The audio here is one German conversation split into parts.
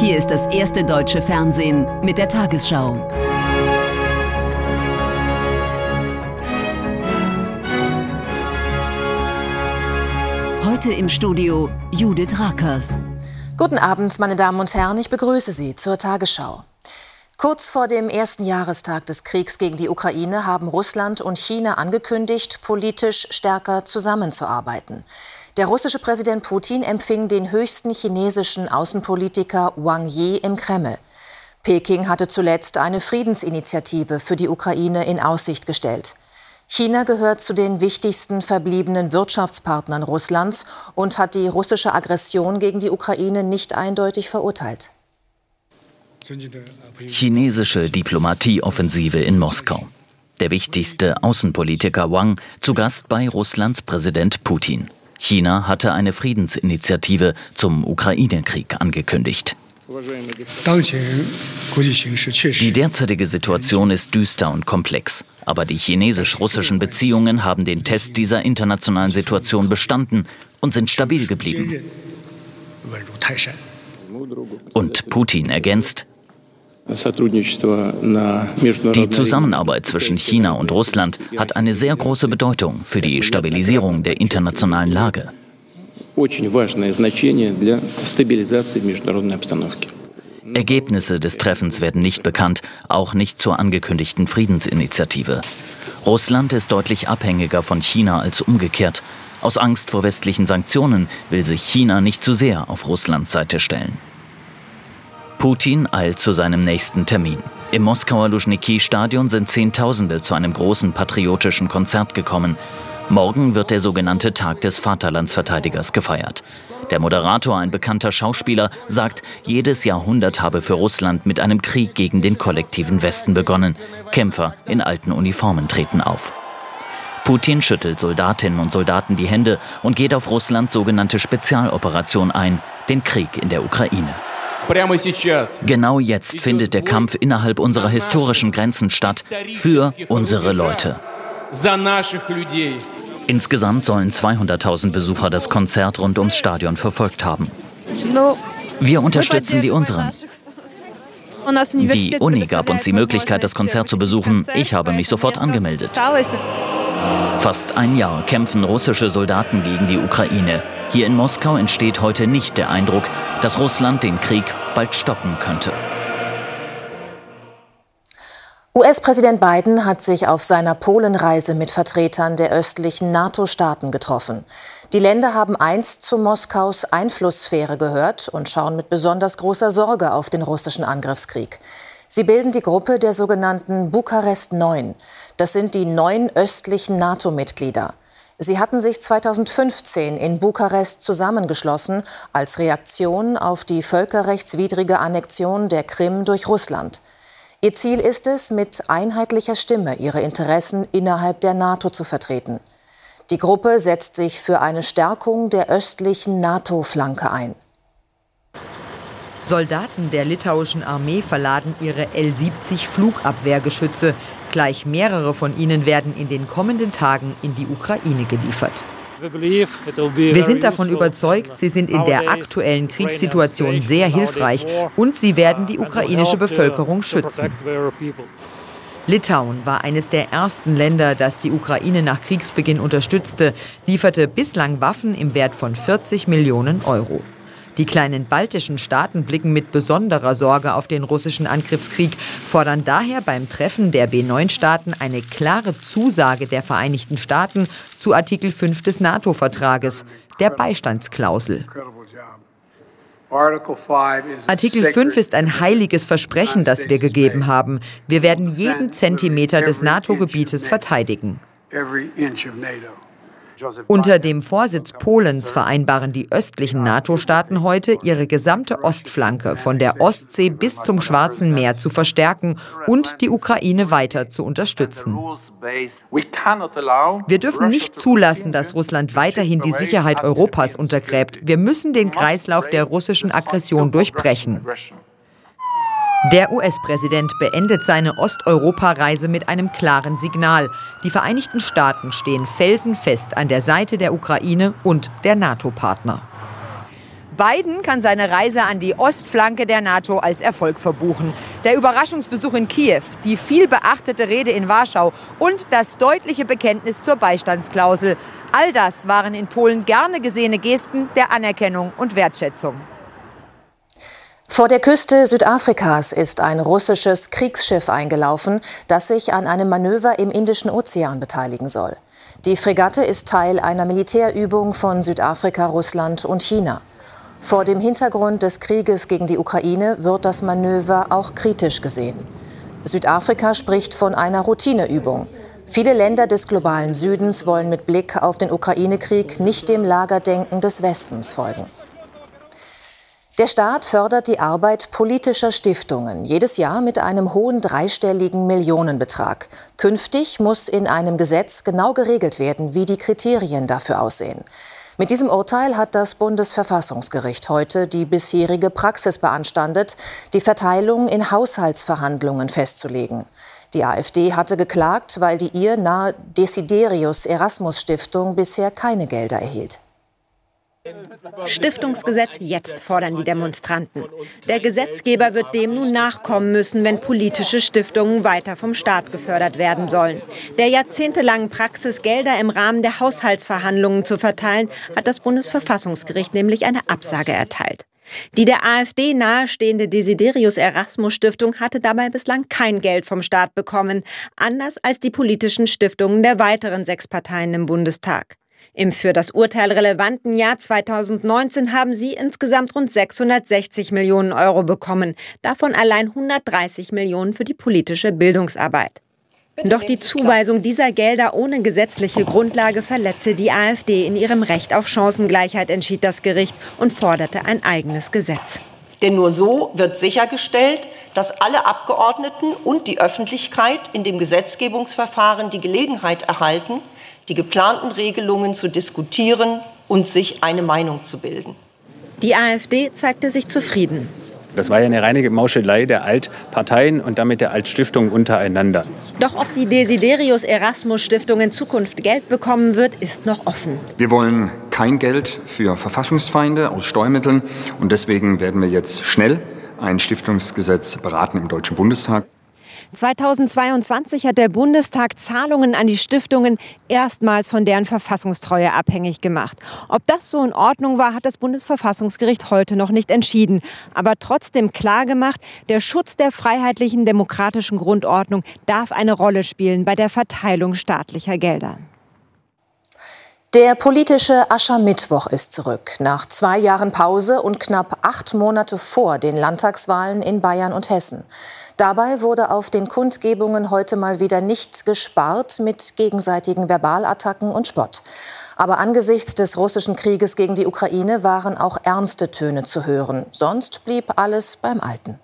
Hier ist das erste deutsche Fernsehen mit der Tagesschau. Heute im Studio Judith Rakers. Guten Abend, meine Damen und Herren, ich begrüße Sie zur Tagesschau. Kurz vor dem ersten Jahrestag des Kriegs gegen die Ukraine haben Russland und China angekündigt, politisch stärker zusammenzuarbeiten. Der russische Präsident Putin empfing den höchsten chinesischen Außenpolitiker Wang Yi im Kreml. Peking hatte zuletzt eine Friedensinitiative für die Ukraine in Aussicht gestellt. China gehört zu den wichtigsten verbliebenen Wirtschaftspartnern Russlands und hat die russische Aggression gegen die Ukraine nicht eindeutig verurteilt. Chinesische Diplomatieoffensive in Moskau. Der wichtigste Außenpolitiker Wang zu Gast bei Russlands Präsident Putin. China hatte eine Friedensinitiative zum Ukraine-Krieg angekündigt. Die derzeitige Situation ist düster und komplex. Aber die chinesisch-russischen Beziehungen haben den Test dieser internationalen Situation bestanden und sind stabil geblieben. Und Putin ergänzt, die Zusammenarbeit zwischen China und Russland hat eine sehr große Bedeutung für die Stabilisierung der internationalen Lage. Ergebnisse des Treffens werden nicht bekannt, auch nicht zur angekündigten Friedensinitiative. Russland ist deutlich abhängiger von China als umgekehrt. Aus Angst vor westlichen Sanktionen will sich China nicht zu sehr auf Russlands Seite stellen. Putin eilt zu seinem nächsten Termin. Im Moskauer Luschniki-Stadion sind Zehntausende zu einem großen patriotischen Konzert gekommen. Morgen wird der sogenannte Tag des Vaterlandsverteidigers gefeiert. Der Moderator, ein bekannter Schauspieler, sagt, jedes Jahrhundert habe für Russland mit einem Krieg gegen den kollektiven Westen begonnen. Kämpfer in alten Uniformen treten auf. Putin schüttelt Soldatinnen und Soldaten die Hände und geht auf Russlands sogenannte Spezialoperation ein, den Krieg in der Ukraine. Genau jetzt findet der Kampf innerhalb unserer historischen Grenzen statt für unsere Leute. Insgesamt sollen 200.000 Besucher das Konzert rund ums Stadion verfolgt haben. Wir unterstützen die unseren. Die Uni gab uns die Möglichkeit, das Konzert zu besuchen. Ich habe mich sofort angemeldet. Fast ein Jahr kämpfen russische Soldaten gegen die Ukraine. Hier in Moskau entsteht heute nicht der Eindruck, dass Russland den Krieg bald stoppen könnte. US-Präsident Biden hat sich auf seiner Polenreise mit Vertretern der östlichen NATO-Staaten getroffen. Die Länder haben einst zu Moskaus Einflusssphäre gehört und schauen mit besonders großer Sorge auf den russischen Angriffskrieg. Sie bilden die Gruppe der sogenannten Bukarest 9. Das sind die neun östlichen NATO-Mitglieder. Sie hatten sich 2015 in Bukarest zusammengeschlossen als Reaktion auf die völkerrechtswidrige Annexion der Krim durch Russland. Ihr Ziel ist es, mit einheitlicher Stimme ihre Interessen innerhalb der NATO zu vertreten. Die Gruppe setzt sich für eine Stärkung der östlichen NATO-Flanke ein. Soldaten der litauischen Armee verladen ihre L-70 Flugabwehrgeschütze. Gleich mehrere von ihnen werden in den kommenden Tagen in die Ukraine geliefert. Wir sind davon überzeugt, sie sind in der aktuellen Kriegssituation sehr hilfreich und sie werden die ukrainische Bevölkerung schützen. Litauen war eines der ersten Länder, das die Ukraine nach Kriegsbeginn unterstützte, lieferte bislang Waffen im Wert von 40 Millionen Euro. Die kleinen baltischen Staaten blicken mit besonderer Sorge auf den russischen Angriffskrieg, fordern daher beim Treffen der B9-Staaten eine klare Zusage der Vereinigten Staaten zu Artikel 5 des NATO-Vertrages, der Beistandsklausel. Artikel 5 ist ein heiliges Versprechen, das wir gegeben haben. Wir werden jeden Zentimeter des NATO-Gebietes verteidigen. Unter dem Vorsitz Polens vereinbaren die östlichen NATO-Staaten heute, ihre gesamte Ostflanke von der Ostsee bis zum Schwarzen Meer zu verstärken und die Ukraine weiter zu unterstützen. Wir dürfen nicht zulassen, dass Russland weiterhin die Sicherheit Europas untergräbt. Wir müssen den Kreislauf der russischen Aggression durchbrechen. Der US-Präsident beendet seine Osteuropa-Reise mit einem klaren Signal. Die Vereinigten Staaten stehen felsenfest an der Seite der Ukraine und der NATO-Partner. Biden kann seine Reise an die Ostflanke der NATO als Erfolg verbuchen. Der Überraschungsbesuch in Kiew, die viel beachtete Rede in Warschau und das deutliche Bekenntnis zur Beistandsklausel. All das waren in Polen gerne gesehene Gesten der Anerkennung und Wertschätzung. Vor der Küste Südafrikas ist ein russisches Kriegsschiff eingelaufen, das sich an einem Manöver im Indischen Ozean beteiligen soll. Die Fregatte ist Teil einer Militärübung von Südafrika, Russland und China. Vor dem Hintergrund des Krieges gegen die Ukraine wird das Manöver auch kritisch gesehen. Südafrika spricht von einer Routineübung. Viele Länder des globalen Südens wollen mit Blick auf den Ukraine-Krieg nicht dem Lagerdenken des Westens folgen. Der Staat fördert die Arbeit politischer Stiftungen jedes Jahr mit einem hohen dreistelligen Millionenbetrag. Künftig muss in einem Gesetz genau geregelt werden, wie die Kriterien dafür aussehen. Mit diesem Urteil hat das Bundesverfassungsgericht heute die bisherige Praxis beanstandet, die Verteilung in Haushaltsverhandlungen festzulegen. Die AfD hatte geklagt, weil die ihr nahe Desiderius Erasmus Stiftung bisher keine Gelder erhielt. Stiftungsgesetz jetzt fordern die Demonstranten. Der Gesetzgeber wird dem nun nachkommen müssen, wenn politische Stiftungen weiter vom Staat gefördert werden sollen. Der jahrzehntelangen Praxis, Gelder im Rahmen der Haushaltsverhandlungen zu verteilen, hat das Bundesverfassungsgericht nämlich eine Absage erteilt. Die der AfD nahestehende Desiderius Erasmus Stiftung hatte dabei bislang kein Geld vom Staat bekommen, anders als die politischen Stiftungen der weiteren sechs Parteien im Bundestag. Im für das Urteil relevanten Jahr 2019 haben sie insgesamt rund 660 Millionen Euro bekommen, davon allein 130 Millionen für die politische Bildungsarbeit. Doch die Zuweisung dieser Gelder ohne gesetzliche Grundlage verletze die AfD in ihrem Recht auf Chancengleichheit, entschied das Gericht und forderte ein eigenes Gesetz. Denn nur so wird sichergestellt, dass alle Abgeordneten und die Öffentlichkeit in dem Gesetzgebungsverfahren die Gelegenheit erhalten, die geplanten Regelungen zu diskutieren und sich eine Meinung zu bilden. Die AfD zeigte sich zufrieden. Das war ja eine reine Mauschelei der Altparteien und damit der Altstiftungen untereinander. Doch ob die Desiderius Erasmus Stiftung in Zukunft Geld bekommen wird, ist noch offen. Wir wollen kein Geld für Verfassungsfeinde aus Steuermitteln und deswegen werden wir jetzt schnell ein Stiftungsgesetz beraten im Deutschen Bundestag. 2022 hat der Bundestag Zahlungen an die Stiftungen erstmals von deren Verfassungstreue abhängig gemacht. Ob das so in Ordnung war, hat das Bundesverfassungsgericht heute noch nicht entschieden. Aber trotzdem klargemacht, der Schutz der freiheitlichen demokratischen Grundordnung darf eine Rolle spielen bei der Verteilung staatlicher Gelder. Der politische Aschermittwoch ist zurück. Nach zwei Jahren Pause und knapp acht Monate vor den Landtagswahlen in Bayern und Hessen. Dabei wurde auf den Kundgebungen heute mal wieder nicht gespart mit gegenseitigen Verbalattacken und Spott. Aber angesichts des russischen Krieges gegen die Ukraine waren auch ernste Töne zu hören. Sonst blieb alles beim Alten.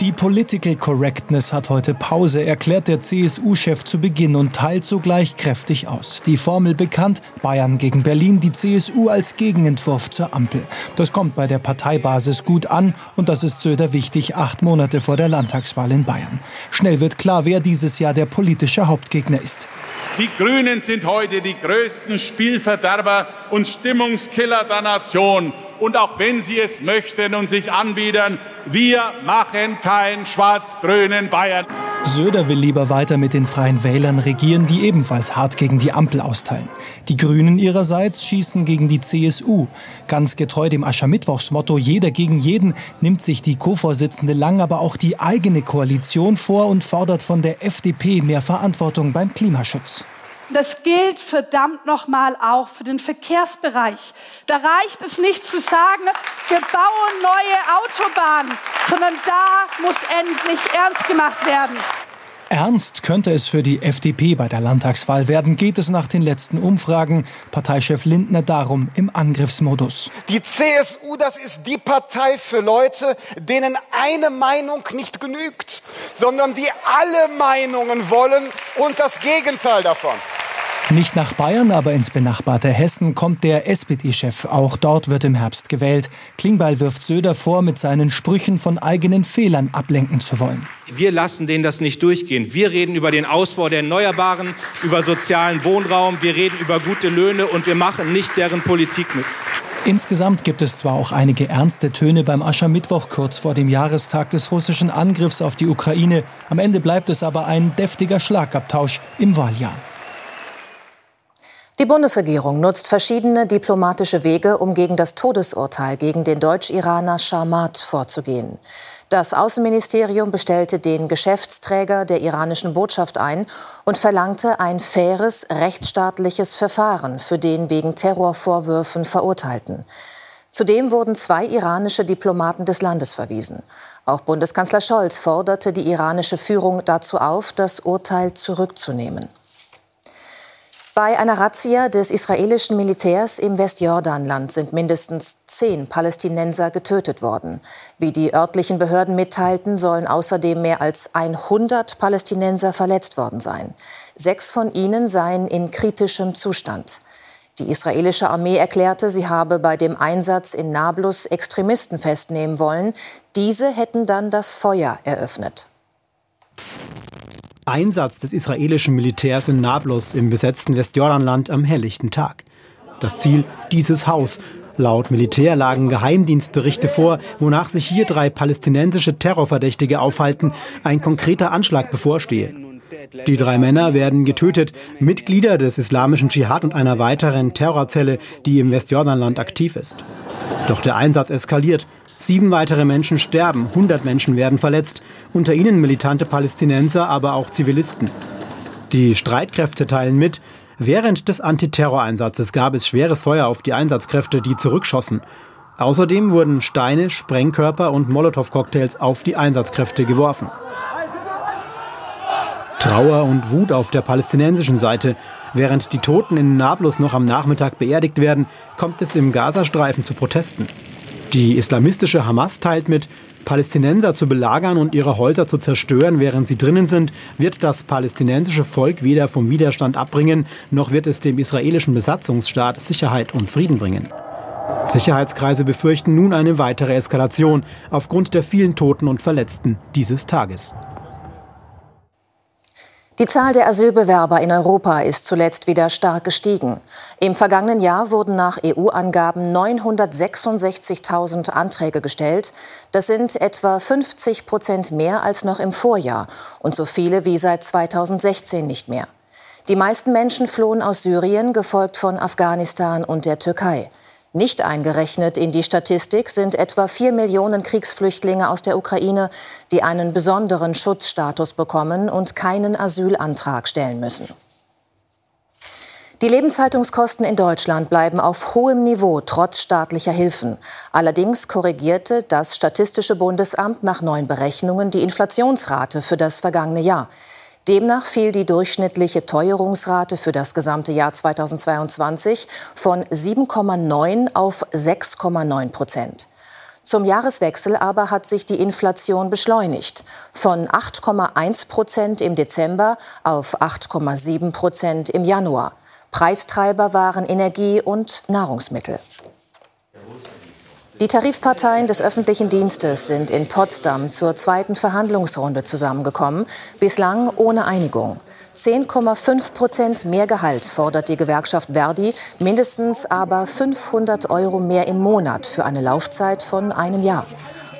Die Political Correctness hat heute Pause, erklärt der CSU-Chef zu Beginn und teilt sogleich kräftig aus. Die Formel bekannt, Bayern gegen Berlin, die CSU als Gegenentwurf zur Ampel. Das kommt bei der Parteibasis gut an und das ist Söder wichtig, acht Monate vor der Landtagswahl in Bayern. Schnell wird klar, wer dieses Jahr der politische Hauptgegner ist. Die Grünen sind heute die größten Spielverderber und Stimmungskiller der Nation. Und auch wenn sie es möchten und sich anbiedern, wir machen keinen schwarz-grünen Bayern. Söder will lieber weiter mit den Freien Wählern regieren, die ebenfalls hart gegen die Ampel austeilen. Die Grünen ihrerseits schießen gegen die CSU. Ganz getreu dem Aschermittwochsmotto Jeder gegen jeden nimmt sich die Co-Vorsitzende Lang aber auch die eigene Koalition vor und fordert von der FDP mehr Verantwortung beim Klimaschutz. Das gilt verdammt nochmal auch für den Verkehrsbereich. Da reicht es nicht zu sagen, wir bauen neue Autobahnen, sondern da muss endlich ernst gemacht werden. Ernst könnte es für die FDP bei der Landtagswahl werden, geht es nach den letzten Umfragen. Parteichef Lindner darum im Angriffsmodus. Die CSU, das ist die Partei für Leute, denen eine Meinung nicht genügt, sondern die alle Meinungen wollen und das Gegenteil davon. Nicht nach Bayern, aber ins benachbarte Hessen kommt der SPD-Chef. Auch dort wird im Herbst gewählt. Klingbeil wirft Söder vor, mit seinen Sprüchen von eigenen Fehlern ablenken zu wollen. Wir lassen denen das nicht durchgehen. Wir reden über den Ausbau der Erneuerbaren, über sozialen Wohnraum, wir reden über gute Löhne und wir machen nicht deren Politik mit. Insgesamt gibt es zwar auch einige ernste Töne beim Aschermittwoch kurz vor dem Jahrestag des russischen Angriffs auf die Ukraine. Am Ende bleibt es aber ein deftiger Schlagabtausch im Wahljahr. Die Bundesregierung nutzt verschiedene diplomatische Wege, um gegen das Todesurteil gegen den Deutsch-Iraner Sharmat vorzugehen. Das Außenministerium bestellte den Geschäftsträger der iranischen Botschaft ein und verlangte ein faires, rechtsstaatliches Verfahren für den wegen Terrorvorwürfen Verurteilten. Zudem wurden zwei iranische Diplomaten des Landes verwiesen. Auch Bundeskanzler Scholz forderte die iranische Führung dazu auf, das Urteil zurückzunehmen. Bei einer Razzia des israelischen Militärs im Westjordanland sind mindestens zehn Palästinenser getötet worden. Wie die örtlichen Behörden mitteilten, sollen außerdem mehr als 100 Palästinenser verletzt worden sein. Sechs von ihnen seien in kritischem Zustand. Die israelische Armee erklärte, sie habe bei dem Einsatz in Nablus Extremisten festnehmen wollen. Diese hätten dann das Feuer eröffnet. Einsatz des israelischen Militärs in Nablus im besetzten Westjordanland am helllichten Tag. Das Ziel dieses Haus. Laut Militär lagen Geheimdienstberichte vor, wonach sich hier drei palästinensische Terrorverdächtige aufhalten, ein konkreter Anschlag bevorstehe. Die drei Männer werden getötet, Mitglieder des islamischen Dschihad und einer weiteren Terrorzelle, die im Westjordanland aktiv ist. Doch der Einsatz eskaliert. Sieben weitere Menschen sterben, 100 Menschen werden verletzt, unter ihnen militante Palästinenser, aber auch Zivilisten. Die Streitkräfte teilen mit, während des Antiterroreinsatzes gab es schweres Feuer auf die Einsatzkräfte, die zurückschossen. Außerdem wurden Steine, Sprengkörper und Molotow-Cocktails auf die Einsatzkräfte geworfen. Trauer und Wut auf der palästinensischen Seite. Während die Toten in Nablus noch am Nachmittag beerdigt werden, kommt es im Gazastreifen zu Protesten. Die islamistische Hamas teilt mit, Palästinenser zu belagern und ihre Häuser zu zerstören, während sie drinnen sind, wird das palästinensische Volk weder vom Widerstand abbringen, noch wird es dem israelischen Besatzungsstaat Sicherheit und Frieden bringen. Sicherheitskreise befürchten nun eine weitere Eskalation aufgrund der vielen Toten und Verletzten dieses Tages. Die Zahl der Asylbewerber in Europa ist zuletzt wieder stark gestiegen. Im vergangenen Jahr wurden nach EU-Angaben 966.000 Anträge gestellt. Das sind etwa 50 Prozent mehr als noch im Vorjahr und so viele wie seit 2016 nicht mehr. Die meisten Menschen flohen aus Syrien, gefolgt von Afghanistan und der Türkei. Nicht eingerechnet in die Statistik sind etwa vier Millionen Kriegsflüchtlinge aus der Ukraine, die einen besonderen Schutzstatus bekommen und keinen Asylantrag stellen müssen. Die Lebenshaltungskosten in Deutschland bleiben auf hohem Niveau trotz staatlicher Hilfen. Allerdings korrigierte das Statistische Bundesamt nach neuen Berechnungen die Inflationsrate für das vergangene Jahr. Demnach fiel die durchschnittliche Teuerungsrate für das gesamte Jahr 2022 von 7,9 auf 6,9 Prozent. Zum Jahreswechsel aber hat sich die Inflation beschleunigt. Von 8,1 Prozent im Dezember auf 8,7 Prozent im Januar. Preistreiber waren Energie und Nahrungsmittel. Die Tarifparteien des öffentlichen Dienstes sind in Potsdam zur zweiten Verhandlungsrunde zusammengekommen, bislang ohne Einigung. 10,5 Prozent mehr Gehalt fordert die Gewerkschaft Verdi, mindestens aber 500 Euro mehr im Monat für eine Laufzeit von einem Jahr.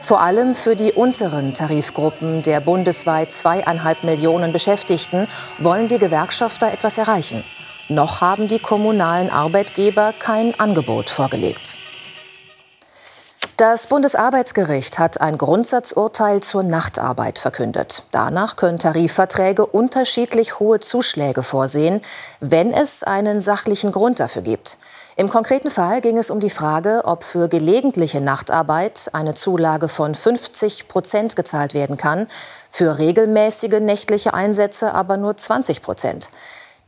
Vor allem für die unteren Tarifgruppen der bundesweit zweieinhalb Millionen Beschäftigten wollen die Gewerkschafter etwas erreichen. Noch haben die kommunalen Arbeitgeber kein Angebot vorgelegt. Das Bundesarbeitsgericht hat ein Grundsatzurteil zur Nachtarbeit verkündet. Danach können Tarifverträge unterschiedlich hohe Zuschläge vorsehen, wenn es einen sachlichen Grund dafür gibt. Im konkreten Fall ging es um die Frage, ob für gelegentliche Nachtarbeit eine Zulage von 50 Prozent gezahlt werden kann, für regelmäßige nächtliche Einsätze aber nur 20 Prozent.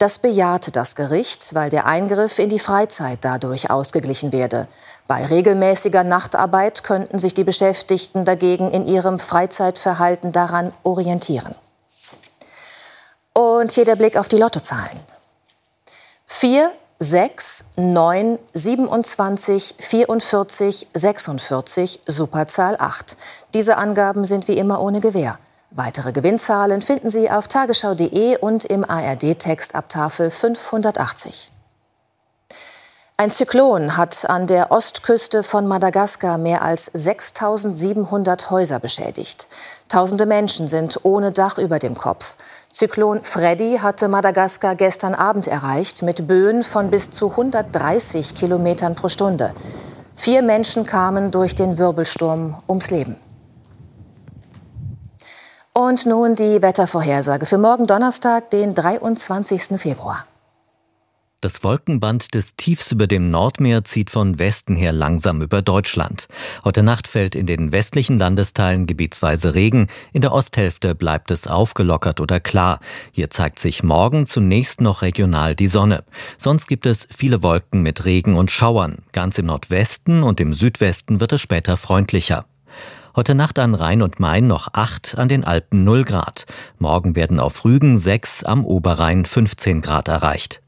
Das bejahte das Gericht, weil der Eingriff in die Freizeit dadurch ausgeglichen werde. Bei regelmäßiger Nachtarbeit könnten sich die Beschäftigten dagegen in ihrem Freizeitverhalten daran orientieren. Und hier der Blick auf die Lottozahlen. 4, 6, 9, 27, 44, 46, Superzahl 8. Diese Angaben sind wie immer ohne Gewähr. Weitere Gewinnzahlen finden Sie auf tagesschau.de und im ARD-Text ab Tafel 580. Ein Zyklon hat an der Ostküste von Madagaskar mehr als 6700 Häuser beschädigt. Tausende Menschen sind ohne Dach über dem Kopf. Zyklon Freddy hatte Madagaskar gestern Abend erreicht mit Böen von bis zu 130 Kilometern pro Stunde. Vier Menschen kamen durch den Wirbelsturm ums Leben. Und nun die Wettervorhersage für morgen Donnerstag, den 23. Februar. Das Wolkenband des Tiefs über dem Nordmeer zieht von Westen her langsam über Deutschland. Heute Nacht fällt in den westlichen Landesteilen gebietsweise Regen, in der Osthälfte bleibt es aufgelockert oder klar. Hier zeigt sich morgen zunächst noch regional die Sonne. Sonst gibt es viele Wolken mit Regen und Schauern. Ganz im Nordwesten und im Südwesten wird es später freundlicher. Heute Nacht an Rhein und Main noch 8, an den Alpen 0 Grad. Morgen werden auf Rügen 6, am Oberrhein 15 Grad erreicht.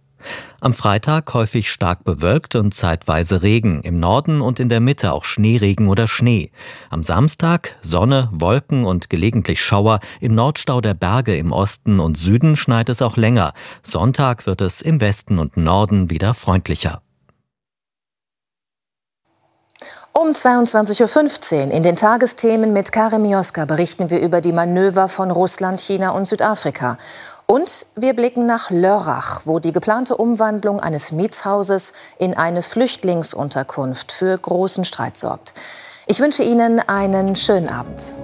Am Freitag häufig stark bewölkt und zeitweise Regen, im Norden und in der Mitte auch Schneeregen oder Schnee. Am Samstag Sonne, Wolken und gelegentlich Schauer, im Nordstau der Berge im Osten und Süden schneit es auch länger. Sonntag wird es im Westen und Norden wieder freundlicher. Um 22.15 Uhr in den Tagesthemen mit Karim Mioska berichten wir über die Manöver von Russland, China und Südafrika. Und wir blicken nach Lörrach, wo die geplante Umwandlung eines Mietshauses in eine Flüchtlingsunterkunft für großen Streit sorgt. Ich wünsche Ihnen einen schönen Abend.